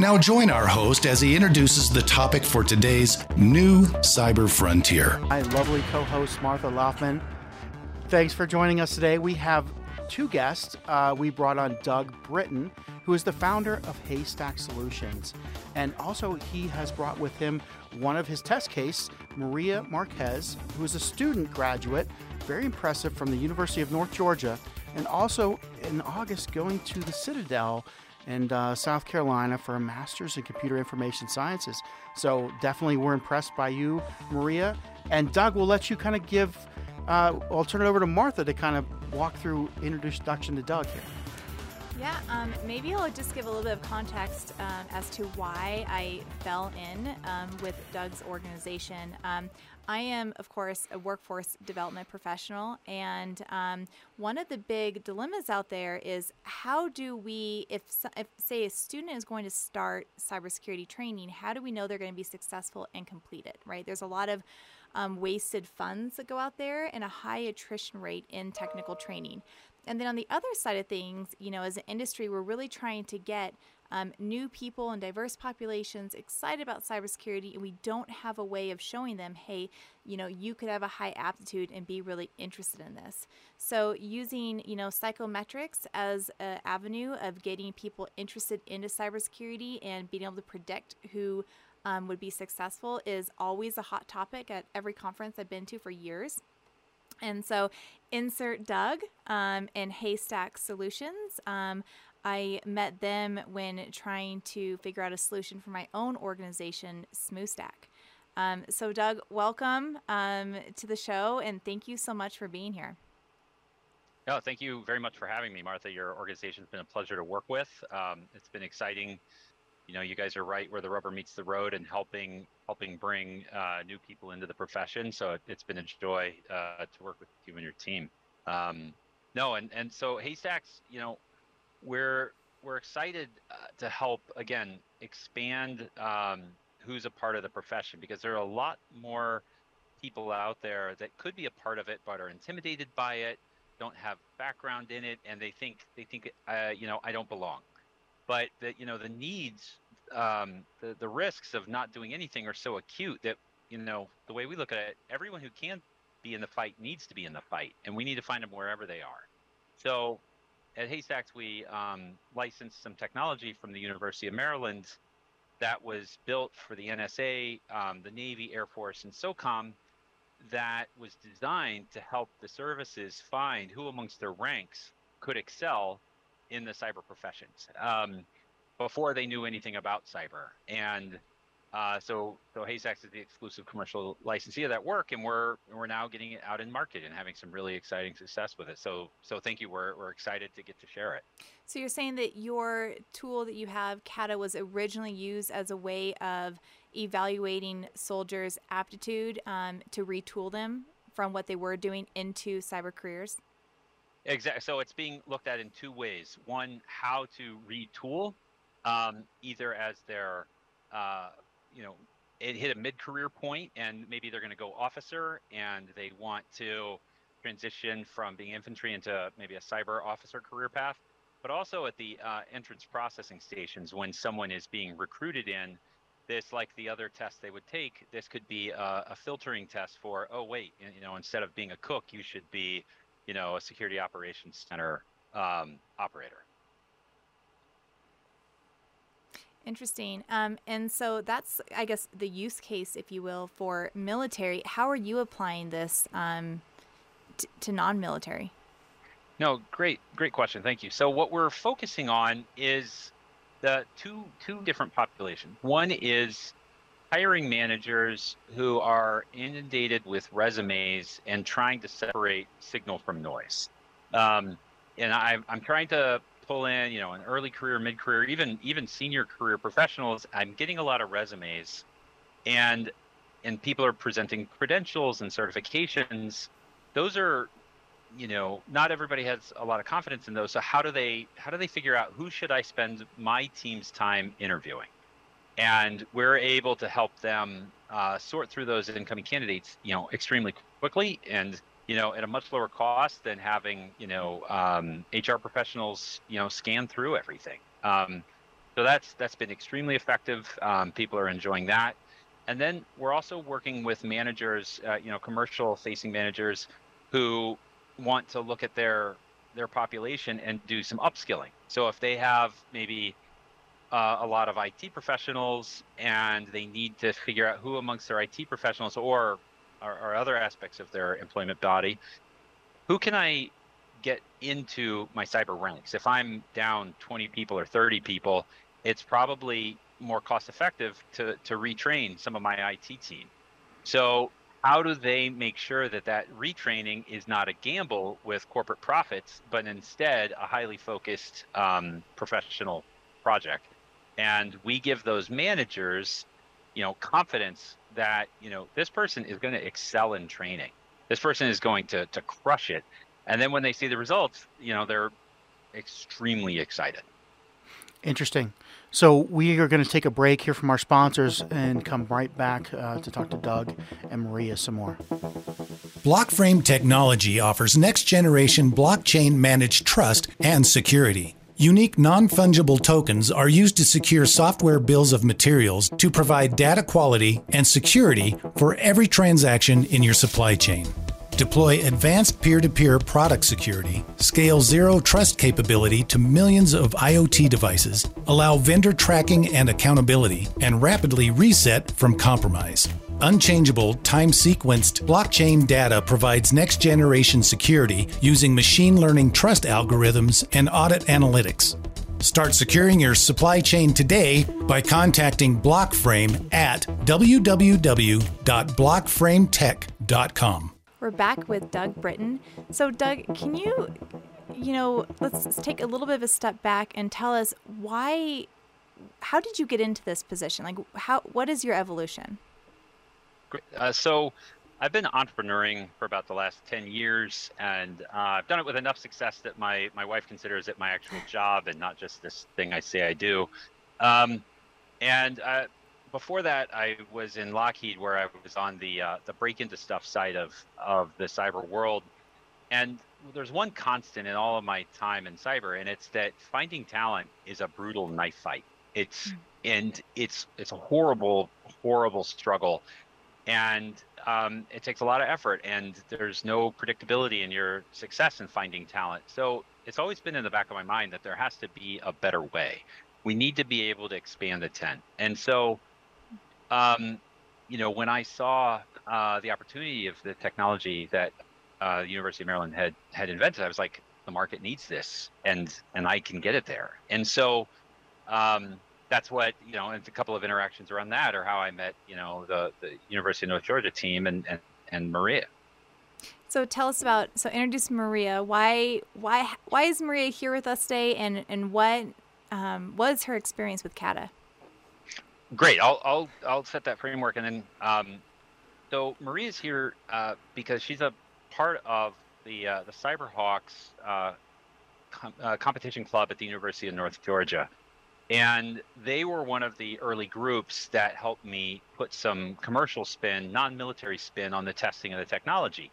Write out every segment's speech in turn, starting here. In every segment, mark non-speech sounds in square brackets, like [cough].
Now, join our host as he introduces the topic for today's new cyber frontier. My lovely co host, Martha Laufman. Thanks for joining us today. We have two guests. Uh, we brought on Doug Britton, who is the founder of Haystack Solutions. And also, he has brought with him one of his test case, Maria Marquez, who is a student graduate, very impressive from the University of North Georgia, and also in August going to the Citadel in uh, South Carolina for a master's in computer information sciences. So definitely we're impressed by you, Maria. And Doug, we'll let you kind of give, uh, I'll turn it over to Martha to kind of walk through introduction to Doug here. Yeah, um, maybe I'll just give a little bit of context um, as to why I fell in um, with Doug's organization. I am, of course, a workforce development professional, and um, one of the big dilemmas out there is how do we, if, if say a student is going to start cybersecurity training, how do we know they're going to be successful and complete it? Right? There's a lot of um, wasted funds that go out there and a high attrition rate in technical training. And then on the other side of things, you know, as an industry, we're really trying to get um, new people and diverse populations excited about cybersecurity, and we don't have a way of showing them, hey, you know, you could have a high aptitude and be really interested in this. So using, you know, psychometrics as an avenue of getting people interested into cybersecurity and being able to predict who um, would be successful is always a hot topic at every conference I've been to for years. And so, insert Doug um, and Haystack Solutions. Um, I met them when trying to figure out a solution for my own organization, SmoothStack. Um, so, Doug, welcome um, to the show, and thank you so much for being here. No, thank you very much for having me, Martha. Your organization's been a pleasure to work with. Um, it's been exciting. You know, you guys are right where the rubber meets the road and helping helping bring uh, new people into the profession. So it, has been a joy uh, to work with you and your team. Um, no, and and so Haystacks, you know, we're we're excited uh, to help again expand um, who's a part of the profession because there are a lot more people out there that could be a part of it but are intimidated by it don't have background in it and they think they think uh, you know i don't belong. But the you know the needs um, the, the risks of not doing anything are so acute that you know the way we look at it everyone who can be in the fight needs to be in the fight and we need to find them wherever they are. So at Haystacks, we um, licensed some technology from the University of Maryland that was built for the NSA, um, the Navy, Air Force, and SOCOM that was designed to help the services find who amongst their ranks could excel in the cyber professions um, before they knew anything about cyber. And uh, so, so Haystacks is the exclusive commercial licensee of that work, and we're we're now getting it out in market and having some really exciting success with it. So, so thank you. We're we're excited to get to share it. So you're saying that your tool that you have, CATA, was originally used as a way of evaluating soldiers' aptitude um, to retool them from what they were doing into cyber careers. Exactly. So it's being looked at in two ways. One, how to retool, um, either as their uh, you know, it hit a mid-career point and maybe they're going to go officer and they want to transition from being infantry into maybe a cyber officer career path. But also at the uh, entrance processing stations when someone is being recruited in this like the other tests they would take this could be a, a, filtering test for oh wait you know instead of being a cook you should be you know a security operations center um, operator Interesting. Um, and so that's, I guess, the use case, if you will, for military. How are you applying this um, t- to non military? No, great, great question. Thank you. So, what we're focusing on is the two two different populations. One is hiring managers who are inundated with resumes and trying to separate signal from noise. Um, and I, I'm trying to pull in, you know, an early career, mid career, even even senior career professionals, I'm getting a lot of resumes, and and people are presenting credentials and certifications. Those are, you know, not everybody has a lot of confidence in those. So how do they how do they figure out who should I spend my team's time interviewing? And we're able to help them uh, sort through those incoming candidates, you know, extremely quickly and you know at a much lower cost than having you know um, HR professionals you know scan through everything. Um, so that's that's been extremely effective. Um, people are enjoying that. And then we're also working with managers, uh, you know, commercial facing managers who want to look at their their population and do some upskilling. So if they have maybe uh, a lot of IT professionals and they need to figure out who amongst their IT professionals or, or, or other aspects of their employment body, who can I get into my cyber ranks? If I'm down 20 people or 30 people, it's probably more cost effective to, to retrain some of my IT team. So how do they make sure that that retraining is not a gamble with corporate profits, but instead a highly focused um, professional project? And we give those managers, you know, confidence that you know this person is going to excel in training. This person is going to to crush it. And then when they see the results, you know, they're extremely excited. Interesting. So we are going to take a break here from our sponsors and come right back uh, to talk to Doug and Maria some more. Blockframe Technology offers next generation blockchain managed trust and security. Unique non fungible tokens are used to secure software bills of materials to provide data quality and security for every transaction in your supply chain. Deploy advanced peer to peer product security, scale zero trust capability to millions of IoT devices, allow vendor tracking and accountability, and rapidly reset from compromise. Unchangeable, time sequenced blockchain data provides next generation security using machine learning trust algorithms and audit analytics. Start securing your supply chain today by contacting Blockframe at www.blockframetech.com. We're back with Doug Britton. So, Doug, can you, you know, let's take a little bit of a step back and tell us why, how did you get into this position? Like, how, what is your evolution? Uh, so, I've been entrepreneuring for about the last 10 years, and uh, I've done it with enough success that my, my wife considers it my actual [laughs] job and not just this thing I say I do. Um, and uh, before that, I was in Lockheed, where I was on the uh, the break into stuff side of of the cyber world. And there's one constant in all of my time in cyber, and it's that finding talent is a brutal knife fight. It's mm. and it's it's a horrible, horrible struggle, and um, it takes a lot of effort, and there's no predictability in your success in finding talent. So it's always been in the back of my mind that there has to be a better way. We need to be able to expand the tent, and so um, you know, when I saw uh, the opportunity of the technology that uh, the University of Maryland had had invented, I was like, the market needs this, and and I can get it there. And so um, that's what you know. And a couple of interactions around that, or how I met, you know, the the University of North Georgia team and and, and Maria. So tell us about so introduce Maria. Why why why is Maria here with us today, and and what um, was her experience with CATA? Great. I'll I'll I'll set that framework, and then um, so Maria's here uh, because she's a part of the uh, the Cyberhawks uh, com- uh, competition club at the University of North Georgia, and they were one of the early groups that helped me put some commercial spin, non-military spin on the testing of the technology.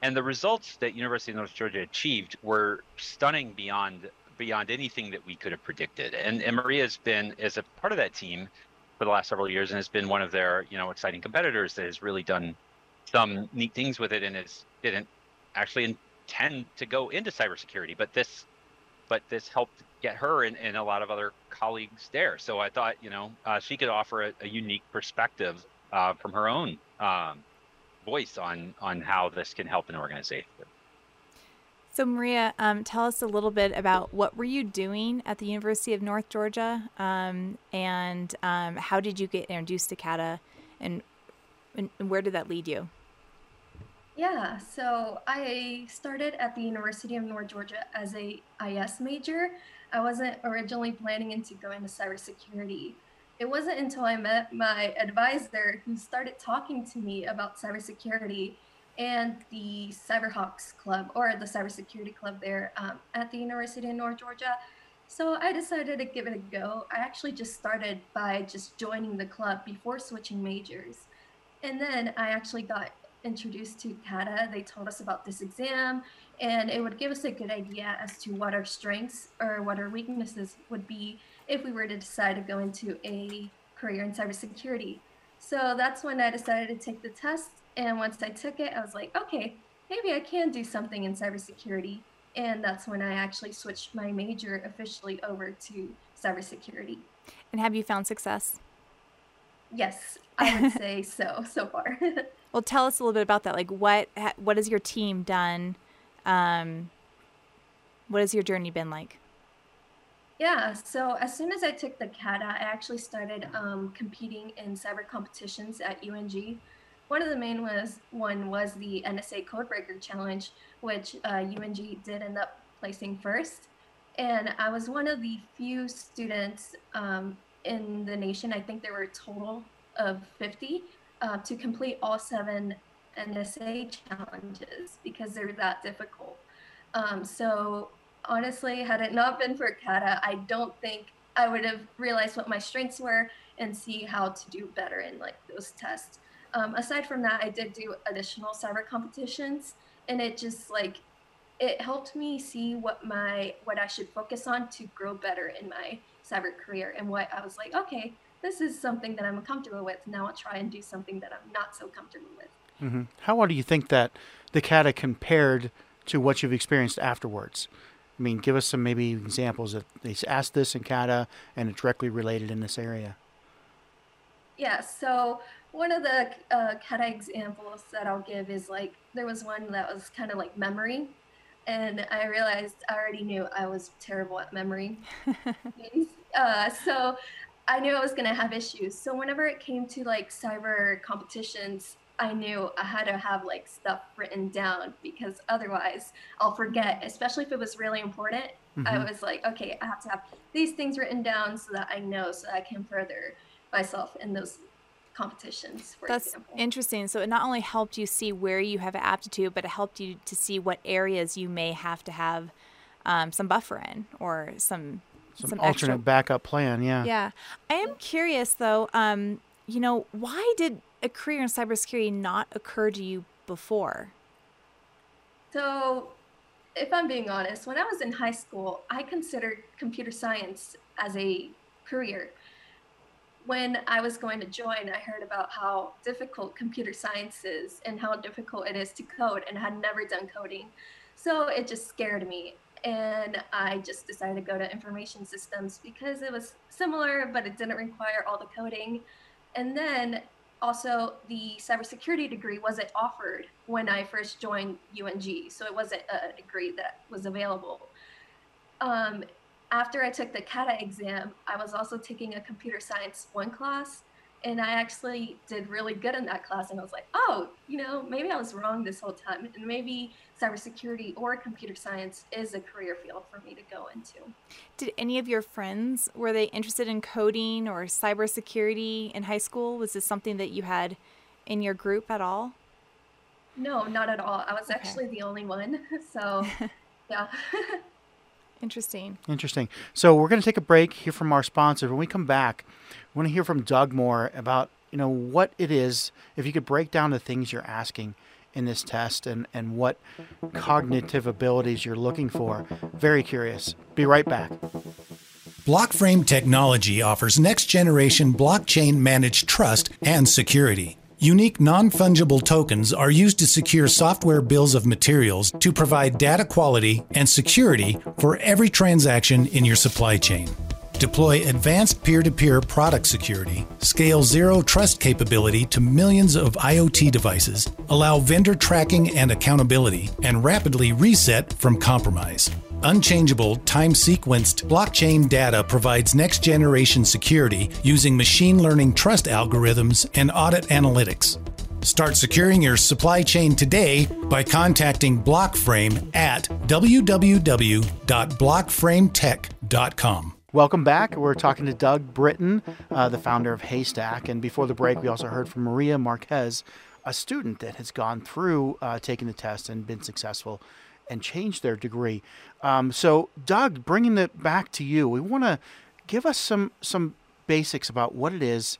And the results that University of North Georgia achieved were stunning beyond beyond anything that we could have predicted. And, and Maria's been as a part of that team for the last several years and has been one of their you know exciting competitors that has really done some neat things with it and is didn't actually intend to go into cybersecurity, but this but this helped get her and, and a lot of other colleagues there. So I thought you know uh, she could offer a, a unique perspective uh, from her own um, voice on on how this can help an organization. So Maria, um, tell us a little bit about what were you doing at the University of North Georgia, um, and um, how did you get introduced to CATA, and, and where did that lead you? Yeah, so I started at the University of North Georgia as a IS major. I wasn't originally planning into going to cybersecurity. it wasn't until I met my advisor who started talking to me about cybersecurity and the Cyberhawks Club or the Cybersecurity Club there um, at the University of North Georgia. So I decided to give it a go. I actually just started by just joining the club before switching majors. And then I actually got introduced to CATA. They told us about this exam, and it would give us a good idea as to what our strengths or what our weaknesses would be if we were to decide to go into a career in cybersecurity. So that's when I decided to take the test. And once I took it, I was like, okay, maybe I can do something in cybersecurity. And that's when I actually switched my major officially over to cybersecurity. And have you found success? Yes, I would say so so far. [laughs] well, tell us a little bit about that. Like, what what has your team done? Um, what has your journey been like? Yeah, so as soon as I took the CATA, I actually started um, competing in cyber competitions at UNG. One of the main was one was the NSA Codebreaker Challenge, which uh, UNG did end up placing first. And I was one of the few students um, in the nation, I think there were a total of 50, uh, to complete all seven NSA challenges because they're that difficult. Um, so honestly, had it not been for CATA, I don't think I would have realized what my strengths were and see how to do better in like those tests. Um, aside from that, I did do additional cyber competitions, and it just like it helped me see what my what I should focus on to grow better in my cyber career and what I was like, okay, this is something that I'm comfortable with. Now I'll try and do something that I'm not so comfortable with. Mm-hmm. How well do you think that the CATA compared to what you've experienced afterwards? I mean, give us some maybe examples that they asked this in CATA and it's directly related in this area. Yeah, so one of the uh, CATA examples that I'll give is like there was one that was kind of like memory, and I realized I already knew I was terrible at memory. [laughs] uh, so I knew I was going to have issues. So whenever it came to like cyber competitions, I knew I had to have like stuff written down because otherwise I'll forget, especially if it was really important. Mm-hmm. I was like, okay, I have to have these things written down so that I know so that I can further myself in those competitions for that's example. interesting so it not only helped you see where you have aptitude but it helped you to see what areas you may have to have um, some buffer in or some some, some alternate extra... backup plan yeah yeah i am curious though um, you know why did a career in cybersecurity not occur to you before so if i'm being honest when i was in high school i considered computer science as a career when I was going to join, I heard about how difficult computer science is and how difficult it is to code, and had never done coding. So it just scared me. And I just decided to go to information systems because it was similar, but it didn't require all the coding. And then also, the cybersecurity degree wasn't offered when I first joined UNG. So it wasn't a degree that was available. Um, after I took the CATA exam, I was also taking a computer science one class. And I actually did really good in that class. And I was like, oh, you know, maybe I was wrong this whole time. And maybe cybersecurity or computer science is a career field for me to go into. Did any of your friends, were they interested in coding or cybersecurity in high school? Was this something that you had in your group at all? No, not at all. I was okay. actually the only one. [laughs] So, [laughs] yeah. [laughs] Interesting. Interesting. So we're going to take a break, hear from our sponsor. When we come back, we want to hear from Doug more about you know what it is. If you could break down the things you're asking in this test and and what cognitive abilities you're looking for. Very curious. Be right back. Blockframe Technology offers next generation blockchain managed trust and security. Unique non fungible tokens are used to secure software bills of materials to provide data quality and security for every transaction in your supply chain. Deploy advanced peer to peer product security, scale zero trust capability to millions of IoT devices, allow vendor tracking and accountability, and rapidly reset from compromise. Unchangeable, time sequenced blockchain data provides next generation security using machine learning trust algorithms and audit analytics. Start securing your supply chain today by contacting Blockframe at www.blockframetech.com. Welcome back. We're talking to Doug Britton, uh, the founder of Haystack. And before the break, we also heard from Maria Marquez, a student that has gone through uh, taking the test and been successful and change their degree. Um, so, Doug, bringing it back to you, we want to give us some some basics about what it is.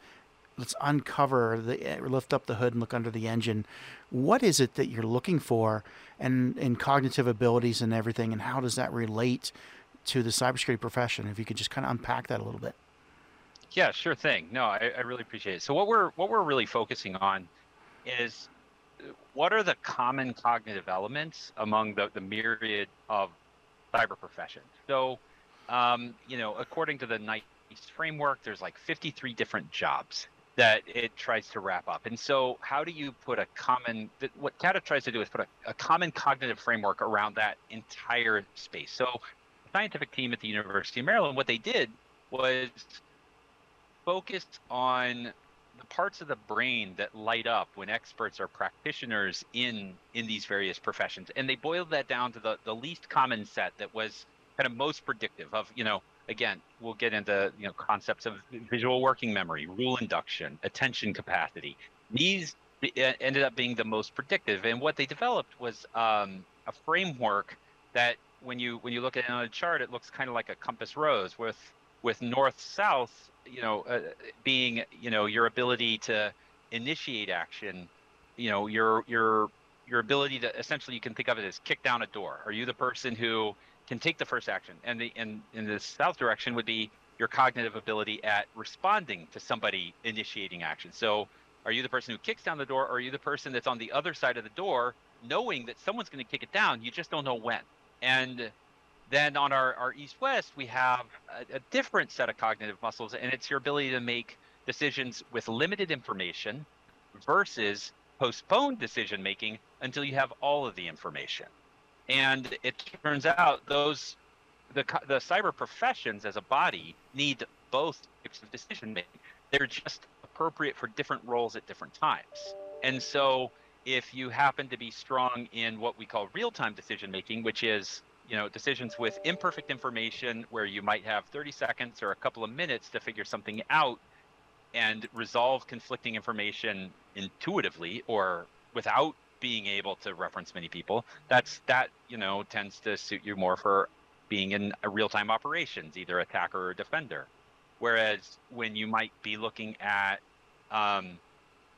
Let's uncover the lift up the hood and look under the engine. What is it that you're looking for, and in cognitive abilities and everything, and how does that relate to the cybersecurity profession. If you could just kind of unpack that a little bit. Yeah, sure thing. No, I, I really appreciate it. So what we're what we're really focusing on is what are the common cognitive elements among the, the myriad of cyber professions. So, um, you know, according to the NICE framework, there's like 53 different jobs that it tries to wrap up. And so, how do you put a common? What CATA tries to do is put a, a common cognitive framework around that entire space. So, the scientific team at the University of Maryland, what they did was focused on the parts of the brain that light up when experts are practitioners in in these various professions and they boiled that down to the, the least common set that was kind of most predictive of you know again we'll get into you know concepts of visual working memory rule induction attention capacity. These ended up being the most predictive and what they developed was um, a framework that when you when you look at it on a chart, it looks kind of like a compass rose with with north south, you know, uh, being you know your ability to initiate action, you know, your your your ability to essentially you can think of it as kick down a door. Are you the person who can take the first action? And the in in the south direction would be your cognitive ability at responding to somebody initiating action. So are you the person who kicks down the door or are you the person that's on the other side of the door knowing that someone's going to kick it down you just don't know when and then on our, our east west, we have a, a, different set of cognitive muscles, and it's your ability to make decisions with limited information versus postponed decision making until you have all of the information. And it turns out those the the cyber professions as a body need both types of decision making. They're just appropriate for different roles at different times. And so if you happen to be strong in what we call real-time decision making, which is you know decisions with imperfect information where you might have 30 seconds or a couple of minutes to figure something out and resolve conflicting information intuitively or without being able to reference many people that's that you know tends to suit you more for being in a real-time operations either attacker or defender whereas when you might be looking at um,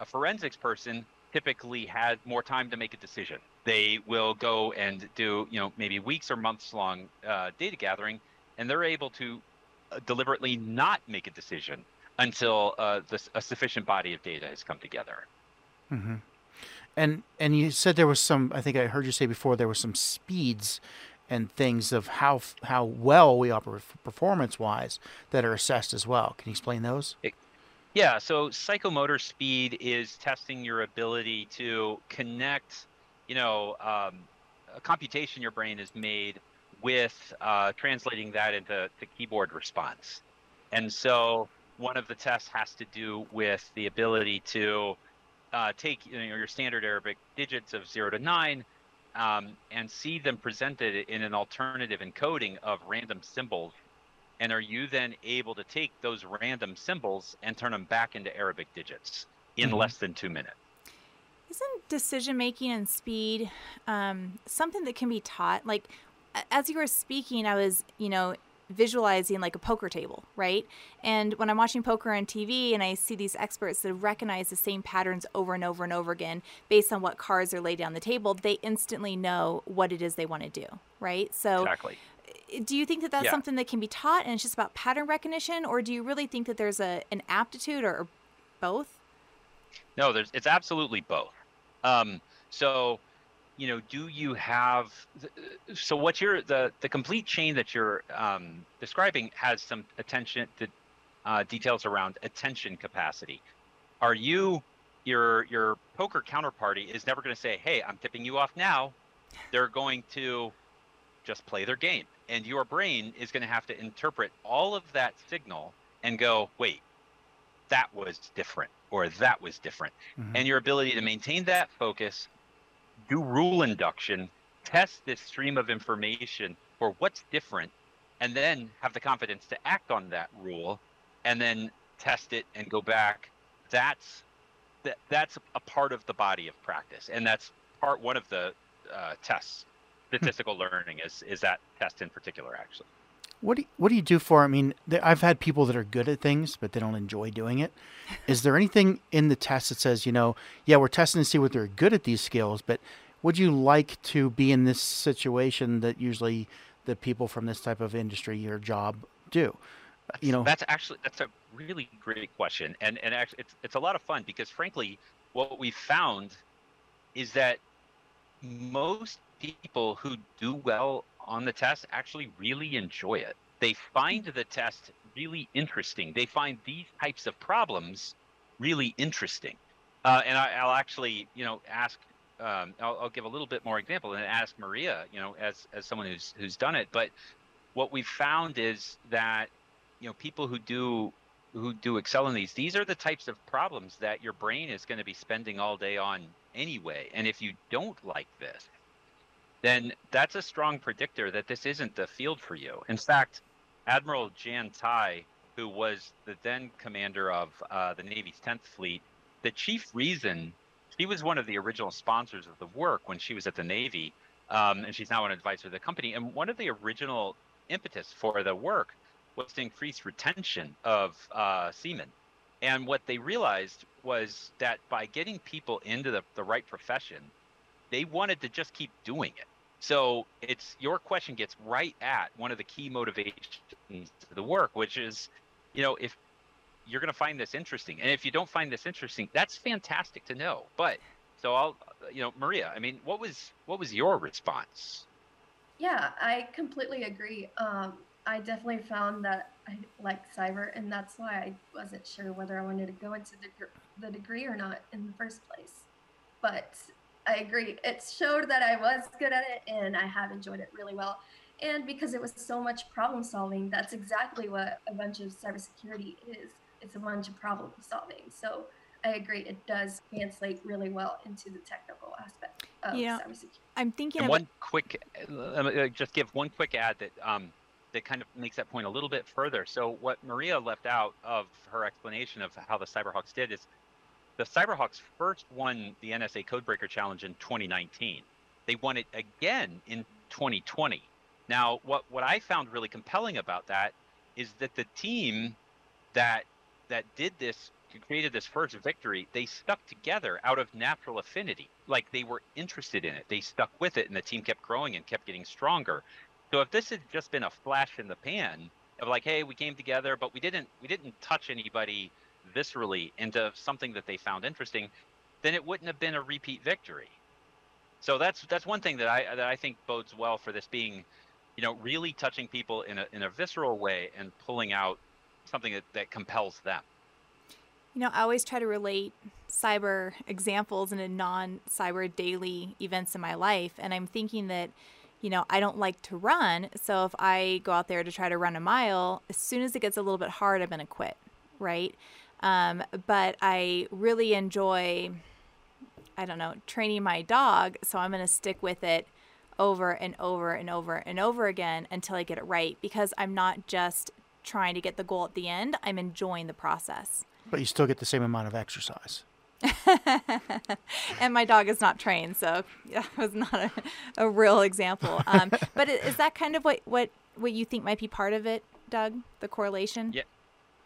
a forensics person typically has more time to make a decision. They will go and do, you know, maybe weeks or months long uh, data gathering, and they're able to uh, deliberately not make a decision until uh, this, a sufficient body of data has come together. Mm-hmm. And and you said there was some. I think I heard you say before there were some speeds and things of how how well we operate performance wise that are assessed as well. Can you explain those? It, yeah, so psychomotor speed is testing your ability to connect, you know, um, a computation your brain has made with uh, translating that into to keyboard response. And so one of the tests has to do with the ability to uh, take you know, your standard Arabic digits of zero to nine um, and see them presented in an alternative encoding of random symbols and are you then able to take those random symbols and turn them back into Arabic digits in mm-hmm. less than two minutes? Isn't decision making and speed um, something that can be taught? Like, as you were speaking, I was, you know, visualizing like a poker table, right? And when I'm watching poker on TV and I see these experts that recognize the same patterns over and over and over again based on what cards are laid down the table, they instantly know what it is they want to do, right? So exactly do you think that that's yeah. something that can be taught and it's just about pattern recognition or do you really think that there's a an aptitude or, or both no there's it's absolutely both um, so you know do you have so what you're the the complete chain that you're um, describing has some attention to uh, details around attention capacity. Are you your your poker counterparty is never going to say hey i'm tipping you off now. They're going to just play their game. And your brain is going to have to interpret all of that signal and go, wait, that was different or that was different. Mm-hmm. And your ability to maintain that focus, do rule induction, test this stream of information for what's different, and then have the confidence to act on that rule and then test it and go back that's that, that's a part of the body of practice and that's part one of the uh, tests statistical learning is is that test in particular actually what do you, what do you do for? I mean, I've had people that are good at things, but they don't enjoy doing it. Is there anything in the test that says, you know, yeah, we're testing to see what they're good at these skills, but would you like to be in this situation that usually the people from this type of industry or job do? That's, you know, that's actually that's a really great question, and and actually it's it's a lot of fun because frankly, what we found is that most people who do well on the test actually really enjoy it. They find the test really interesting. They find these types of problems really interesting. Uh, and I, will actually, you know, ask. Um, I'll, I'll, give a little bit more example and ask Maria, you know, as as someone who's who's done it. But what we've found is that, you know, people who do who do excel in these, these are the types of problems that your brain is going to be spending all day on anyway. And if you don't like this, then that's a strong predictor that this isn't the field for you. In fact, Admiral Jan Tighe, who was the then commander of uh, the Navy's 10th Fleet, the chief reason she was one of the original sponsors of the work when she was at the Navy, um, and she's now an advisor to the company. And one of the original impetus for the work was to increase retention of uh, seamen. And what they realized was that by getting people into the, the right profession, they wanted to just keep doing it. So it's your question gets right at one of the key motivations to the work, which is, you know, if you're going to find this interesting, and if you don't find this interesting, that's fantastic to know. But so I'll, you know, Maria, I mean, what was what was your response? Yeah, I completely agree. Um, I definitely found that I liked cyber, and that's why I wasn't sure whether I wanted to go into the, the degree or not in the first place. But I agree. It showed that I was good at it and I have enjoyed it really well. And because it was so much problem solving, that's exactly what a bunch of cybersecurity is. It's a bunch of problem solving. So I agree. It does translate really well into the technical aspect of yeah, cybersecurity. I'm thinking and one quick, uh, just give one quick ad that um, that kind of makes that point a little bit further. So what Maria left out of her explanation of how the Cyberhawks did is the Cyberhawks first won the NSA Codebreaker Challenge in 2019. They won it again in 2020. Now, what, what I found really compelling about that is that the team that that did this created this first victory they stuck together out of natural affinity like they were interested in it they stuck with it and the team kept growing and kept getting stronger so if this had just been a flash in the pan of like hey we came together but we didn't we didn't touch anybody viscerally into something that they found interesting, then it wouldn't have been a repeat victory. So that's that's one thing that I that I think bodes well for this being, you know, really touching people in a in a visceral way and pulling out something that, that compels them. You know, I always try to relate cyber examples into non cyber daily events in my life. And I'm thinking that, you know, I don't like to run. So if I go out there to try to run a mile, as soon as it gets a little bit hard, I'm going to quit. Right. Um, but I really enjoy, I don't know, training my dog. So I'm going to stick with it over and over and over and over again until I get it right because I'm not just trying to get the goal at the end, I'm enjoying the process. But you still get the same amount of exercise. [laughs] and my dog is not trained, so that was not a, a real example. Um, but is that kind of what, what, what you think might be part of it, Doug? The correlation? Yeah,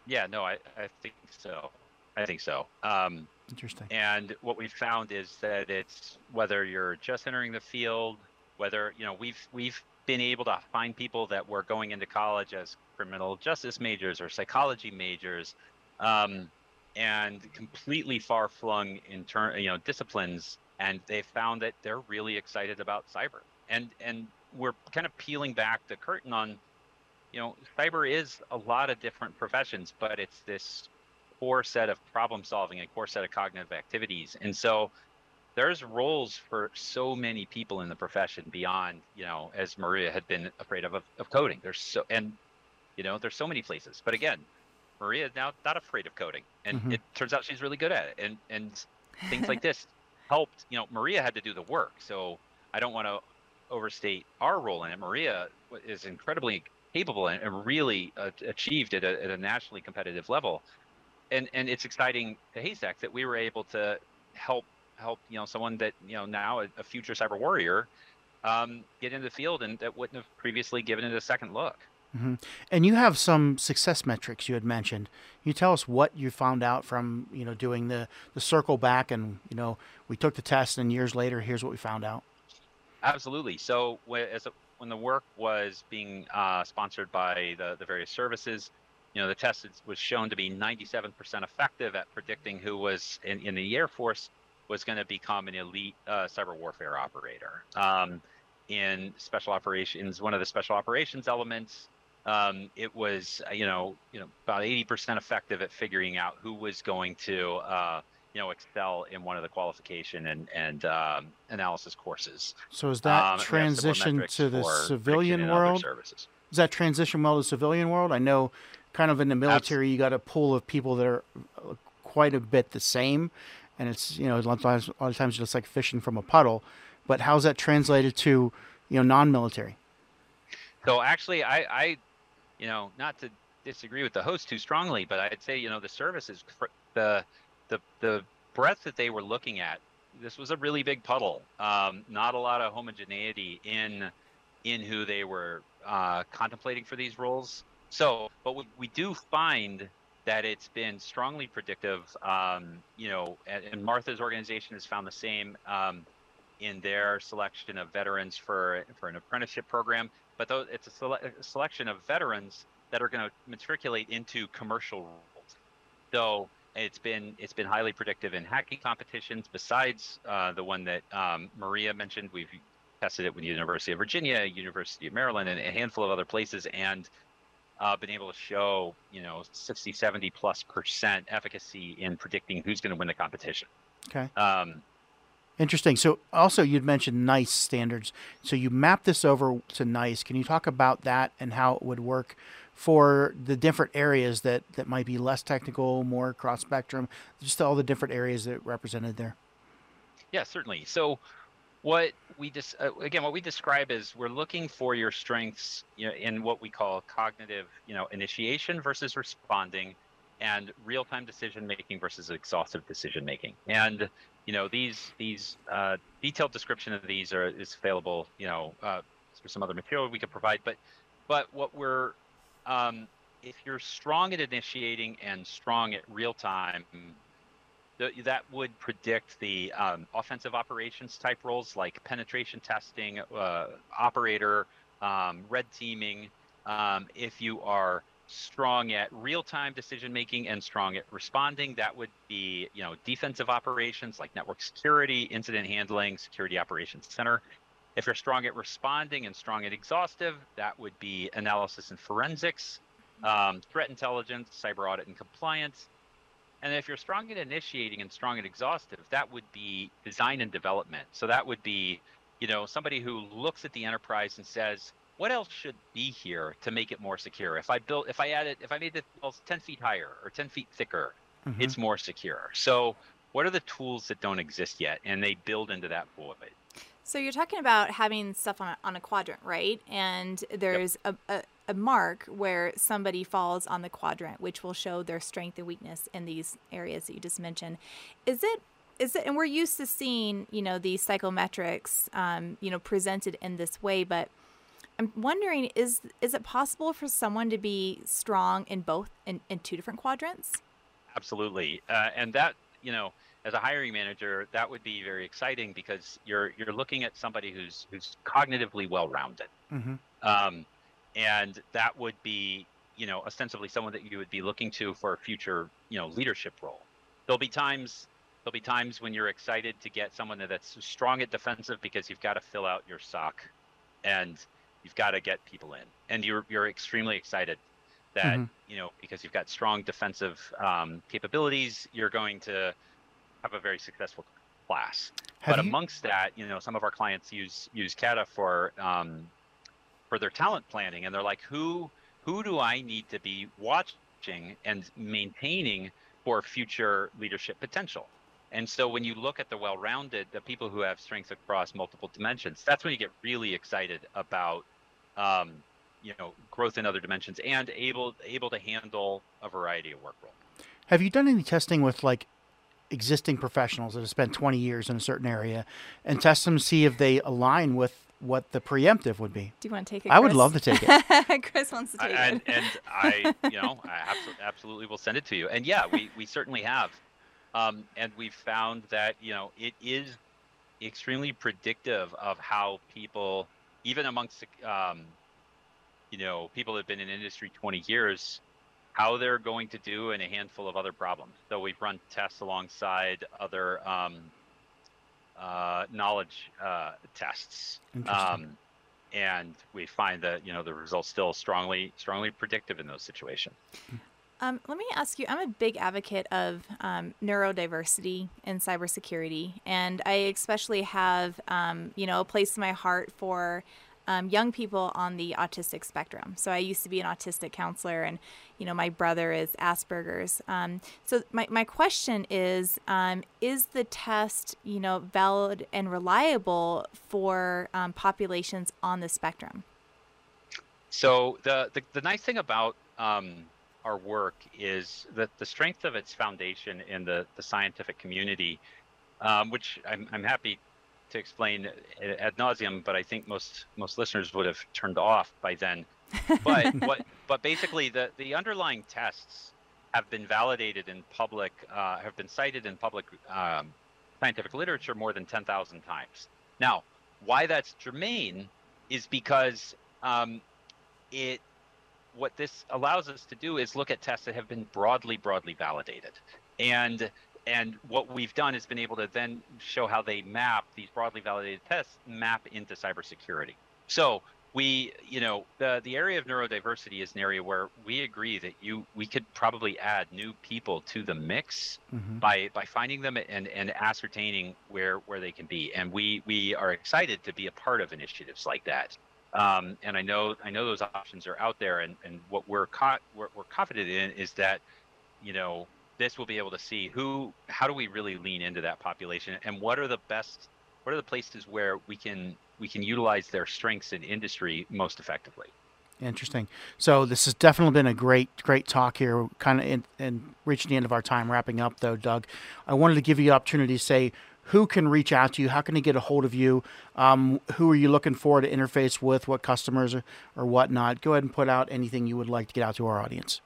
yeah, no, I, I think so. I think so. Um, Interesting. And what we found is that it's whether you're just entering the field, whether you know we've we've been able to find people that were going into college as criminal justice majors or psychology majors, um, and completely far flung in turn you know disciplines, and they found that they're really excited about cyber, and and we're kind of peeling back the curtain on you know, cyber is a lot of different professions, but it's this core set of problem solving and core set of cognitive activities. And so there's roles for so many people in the profession beyond, you know, as Maria had been afraid of, of, of coding. There's so, and, you know, there's so many places. But again, Maria is now not afraid of coding. And mm-hmm. it turns out she's really good at it. And, and things like this [laughs] helped, you know, Maria had to do the work. So I don't want to overstate our role in it. Maria is incredibly capable and, really uh, achieved at a, at a nationally competitive level. And and it's exciting to Haystack that we were able to help help you know someone that you know now a, a future cyber warrior um, get into the field and that wouldn't have previously given it a second look. Mm-hmm. And you have some success metrics you had mentioned. Can you tell us what you found out from you know doing the the circle back and you know we took the test and years later here's what we found out. Absolutely. So as a, when the work was being uh, sponsored by the the various services, you know the test was shown to be 97% effective at predicting who was in, in the Air Force was going to become an elite uh, cyber warfare operator. Um, in special operations, one of the special operations elements um, it was uh, you know you know about 80% effective at figuring out who was going to uh, you know excel in one of the qualification and and um, analysis courses. So is that um, transition to the civilian world? Services. Is that transition well to the civilian world? I know, kind of in the military, you got a pool of people that are uh, quite a bit the same, and it's you know a lot of times, a lot of times just like fishing from a puddle. But how's that translated to you know non-military? So actually, I, I you know, not to disagree with the host too strongly, but I'd say, you know, the services, the the the breadth that they were looking at, this was a really big puddle. Um, not a lot of homogeneity in in who they were uh, contemplating for these roles. So, but we, we do find that it's been strongly predictive. Um, you know, and, and, Martha's organization has found the same um, in their selection of veterans for for an apprenticeship program but it's a, sele- a, selection of veterans that are going to matriculate into commercial roles. So it's been it's been highly predictive in hacking competitions. Besides uh, the one that um, Maria mentioned, we've tested it with the University of Virginia, University of Maryland, and a handful of other places, and uh, been able to show you know 60, 70 plus percent efficacy in predicting who's going to win the competition. Okay. Um, Interesting. So also you'd mentioned NICE standards. So you map this over to NICE. Can you talk about that and how it would work for the different areas that, that might be less technical, more cross spectrum, just all the different areas that represented there? Yeah, certainly. So what we just uh, again what we describe is we're looking for your strengths you know, in what we call cognitive you know initiation versus responding and real-time decision making versus exhaustive decision making and you know these these uh, detailed description of these are is available you know uh, for some other material we could provide but but what we're um, if you're strong at initiating and strong at real time that would predict the um, offensive operations type roles like penetration testing uh, operator um, red teaming um, if you are strong at real-time decision making and strong at responding that would be you know defensive operations like network security incident handling security operations center if you're strong at responding and strong at exhaustive that would be analysis and forensics um, threat intelligence cyber audit and compliance and if you're strong at initiating and strong at exhaustive that would be design and development so that would be you know somebody who looks at the enterprise and says what else should be here to make it more secure? If I built, if I added, if I made the walls 10 feet higher or 10 feet thicker, mm-hmm. it's more secure. So what are the tools that don't exist yet? And they build into that void. So you're talking about having stuff on a, on a quadrant, right? And there's yep. a, a, a, mark where somebody falls on the quadrant, which will show their strength and weakness in these areas that you just mentioned. Is it is it? And we're used to seeing you know these psychometrics, um, you know, presented in this way, but I'm wondering is is it possible for someone to be strong in both in, in two different quadrants? Absolutely, uh, and that you know, as a hiring manager, that would be very exciting because you're you're looking at somebody who's who's cognitively well rounded, mm-hmm. um, and that would be you know ostensibly someone that you would be looking to for a future you know leadership role. There'll be times there'll be times when you're excited to get someone that's strong at defensive because you've got to fill out your SOC, and you've got to get people in, and you're you're extremely excited that mm-hmm. you know because you've got strong defensive um, capabilities, you're going to have a very successful class. Have but you... amongst that, you know, some of our clients use use CATA for um, for their talent planning, and they're like, who who do I need to be watching and maintaining for future leadership potential? And so when you look at the well-rounded, the people who have strengths across multiple dimensions, that's when you get really excited about um, you know growth in other dimensions and able able to handle a variety of work roles. Have you done any testing with like existing professionals that have spent 20 years in a certain area and test them to see if they align with what the preemptive would be. Do you want to take it? I would love to take it. [laughs] Chris wants to take I, and, it. And I, you know, I absolutely will send it to you. And yeah, we, we certainly have. Um, and we've found that, you know, it is extremely predictive of how people, even amongst, um, you know, people that have been in industry 20 years, how they're going to do in a handful of other problems. So we've run tests alongside other um, uh, knowledge uh, tests. Um, and we find that you know the results still strongly strongly predictive in those situations. Um, let me ask you. I'm a big advocate of um, neurodiversity in cybersecurity, and I especially have um, you know a place in my heart for um, young people on the autistic spectrum. So I used to be an autistic counselor, and you know my brother is Asperger's. Um, so my my question is: um, Is the test you know valid and reliable for um, populations on the spectrum? So the the, the nice thing about um, our work is that the strength of its foundation in the the scientific community, um, which I'm I'm happy to explain ad nauseum, but I think most most listeners would have turned off by then. But [laughs] what but basically the the underlying tests have been validated in public, uh, have been cited in public um, scientific literature more than 10,000 times. Now, why that's germane is because um, it what this allows us to do is look at tests that have been broadly broadly validated and and what we've done is been able to then show how they map these broadly validated tests map into cybersecurity. So we, you know, the the area of neurodiversity is an area where we agree that you we could probably add new people to the mix mm-hmm. by by finding them and and ascertaining where where they can be. And we we are excited to be a part of initiatives like that. Um, and I know I know those options are out there. And and what we're co- we're, we're confident in is that, you know, this will be able to see who how do we really lean into that population? And what are the best what are the places where we can we can utilize their strengths in industry most effectively? Interesting. So this has definitely been a great great talk here kind of in, in reaching the end of our time wrapping up though doug. I wanted to give you the opportunity to say who can reach out to you? How can they get a hold of you? Um, who are you looking for to interface with? What customers or, or whatnot? Go ahead and put out anything you would like to get out to our audience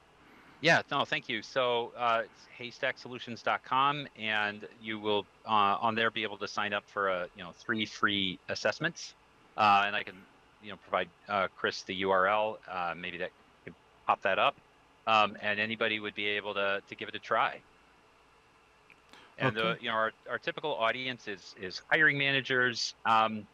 yeah, no, thank you. So uh, it's haystacksolutions.com, and you will uh, on there be able to sign up for a you know three free assessments, uh, and I can you know provide uh, Chris the URL. Uh, maybe that could pop that up, um, and anybody would be able to to give it a try. And okay. the you know our, our typical audience is is hiring managers um,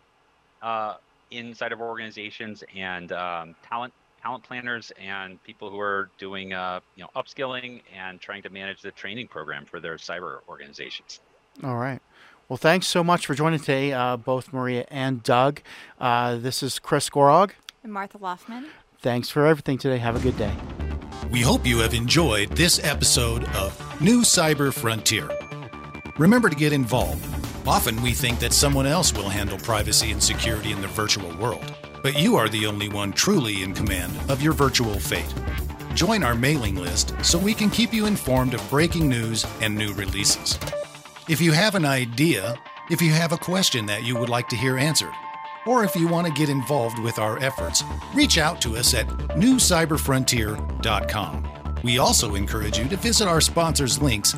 uh, inside of organizations and um, talent talent planners and people who are doing uh, you know upskilling and trying to manage the training program for their cyber organizations. All right. Well, thanks so much for joining today, uh, both Maria and Doug. Uh, this is Chris Gorog and Martha Loftman. Thanks for everything today. Have a good day. We hope you have enjoyed this episode of New Cyber Frontier. Remember to get involved. Often we think that someone else will handle privacy and security in the virtual world but you are the only one truly in command of your virtual fate. Join our mailing list so we can keep you informed of breaking news and new releases. If you have an idea, if you have a question that you would like to hear answered, or if you want to get involved with our efforts, reach out to us at newcyberfrontier.com. We also encourage you to visit our sponsors' links